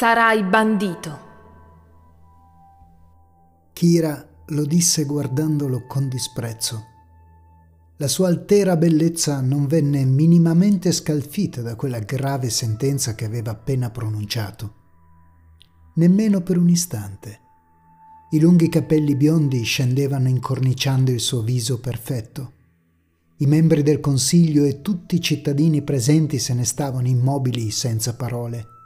Sarai bandito. Kira lo disse guardandolo con disprezzo. La sua altera bellezza non venne minimamente scalfita da quella grave sentenza che aveva appena pronunciato. Nemmeno per un istante. I lunghi capelli biondi scendevano incorniciando il suo viso perfetto. I membri del consiglio e tutti i cittadini presenti se ne stavano immobili senza parole,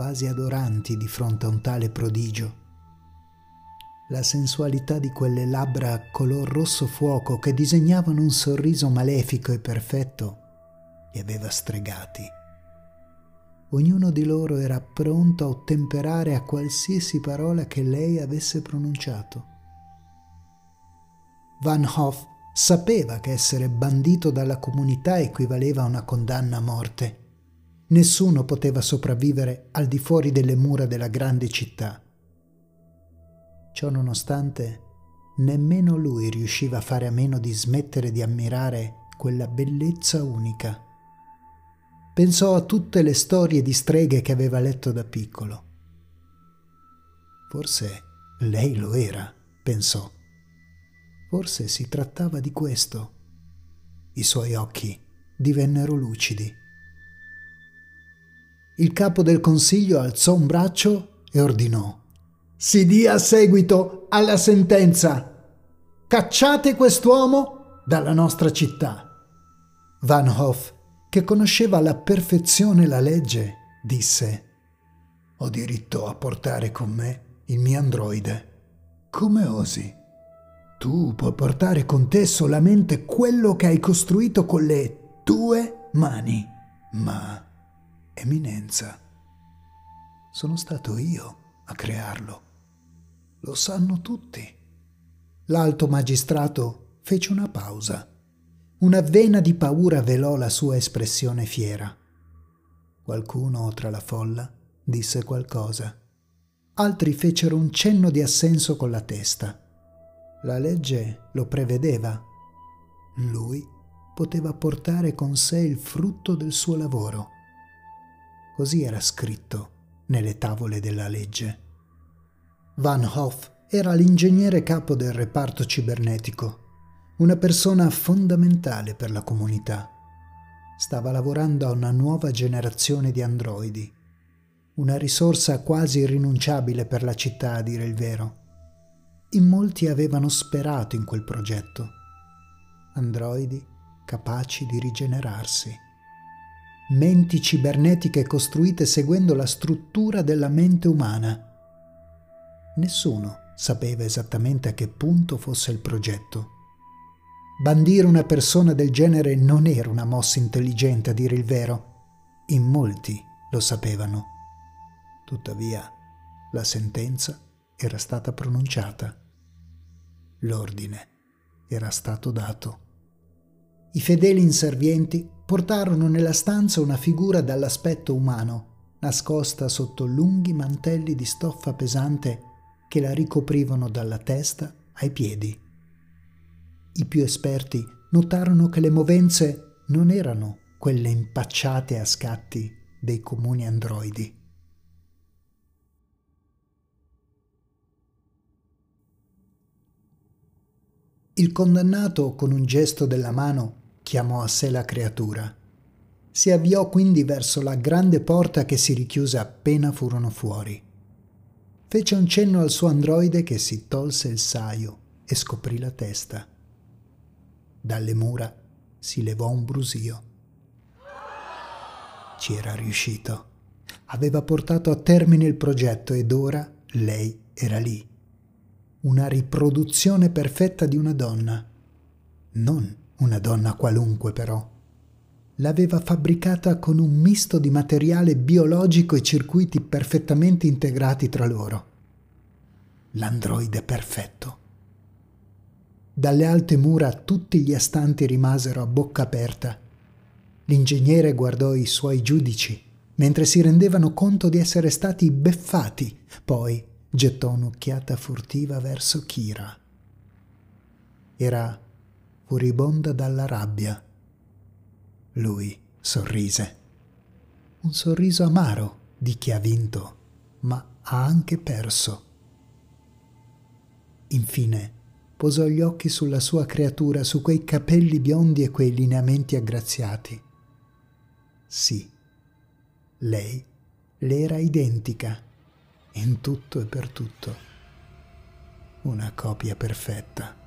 quasi adoranti di fronte a un tale prodigio la sensualità di quelle labbra color rosso fuoco che disegnavano un sorriso malefico e perfetto li aveva stregati. Ognuno di loro era pronto a ottemperare a qualsiasi parola che lei avesse pronunciato. Van Hoff sapeva che essere bandito dalla comunità equivaleva a una condanna a morte. Nessuno poteva sopravvivere al di fuori delle mura della grande città Ciò nonostante, nemmeno lui riusciva a fare a meno di smettere di ammirare quella bellezza unica. Pensò a tutte le storie di streghe che aveva letto da piccolo. Forse lei lo era, pensò. Forse si trattava di questo. I suoi occhi divennero lucidi. Il capo del consiglio alzò un braccio e ordinò si dia seguito alla sentenza. Cacciate quest'uomo dalla nostra città. Van Hoff, che conosceva alla perfezione la legge, disse Ho diritto a portare con me il mio androide. Come osi? Tu puoi portare con te solamente quello che hai costruito con le tue mani. Ma, Eminenza, sono stato io a crearlo. Lo sanno tutti. L'alto magistrato fece una pausa. Una vena di paura velò la sua espressione fiera. Qualcuno tra la folla disse qualcosa. Altri fecero un cenno di assenso con la testa. La legge lo prevedeva. Lui poteva portare con sé il frutto del suo lavoro. Così era scritto nelle tavole della legge. Van Hoff era l'ingegnere capo del reparto cibernetico, una persona fondamentale per la comunità. Stava lavorando a una nuova generazione di androidi, una risorsa quasi irrinunciabile per la città a dire il vero. In molti avevano sperato in quel progetto. Androidi capaci di rigenerarsi. Menti cibernetiche costruite seguendo la struttura della mente umana Nessuno sapeva esattamente a che punto fosse il progetto. Bandire una persona del genere non era una mossa intelligente, a dire il vero. In molti lo sapevano. Tuttavia, la sentenza era stata pronunciata. L'ordine era stato dato. I fedeli inservienti portarono nella stanza una figura dall'aspetto umano, nascosta sotto lunghi mantelli di stoffa pesante che la ricoprivano dalla testa ai piedi. I più esperti notarono che le movenze non erano quelle impacciate a scatti dei comuni androidi. Il condannato, con un gesto della mano, chiamò a sé la creatura. Si avviò quindi verso la grande porta che si richiuse appena furono fuori fece un cenno al suo androide che si tolse il saio e scoprì la testa. Dalle mura si levò un brusio. Ci era riuscito. Aveva portato a termine il progetto ed ora lei era lì. Una riproduzione perfetta di una donna. Non una donna qualunque però. L'aveva fabbricata con un misto di materiale biologico e circuiti perfettamente integrati tra loro l'androide perfetto. Dalle alte mura tutti gli astanti rimasero a bocca aperta. L'ingegnere guardò i suoi giudici mentre si rendevano conto di essere stati beffati, poi gettò un'occhiata furtiva verso Kira. Era furibonda dalla rabbia. Lui sorrise. Un sorriso amaro di chi ha vinto ma ha anche perso. Infine posò gli occhi sulla sua creatura, su quei capelli biondi e quei lineamenti aggraziati. Sì, lei le era identica in tutto e per tutto. Una copia perfetta.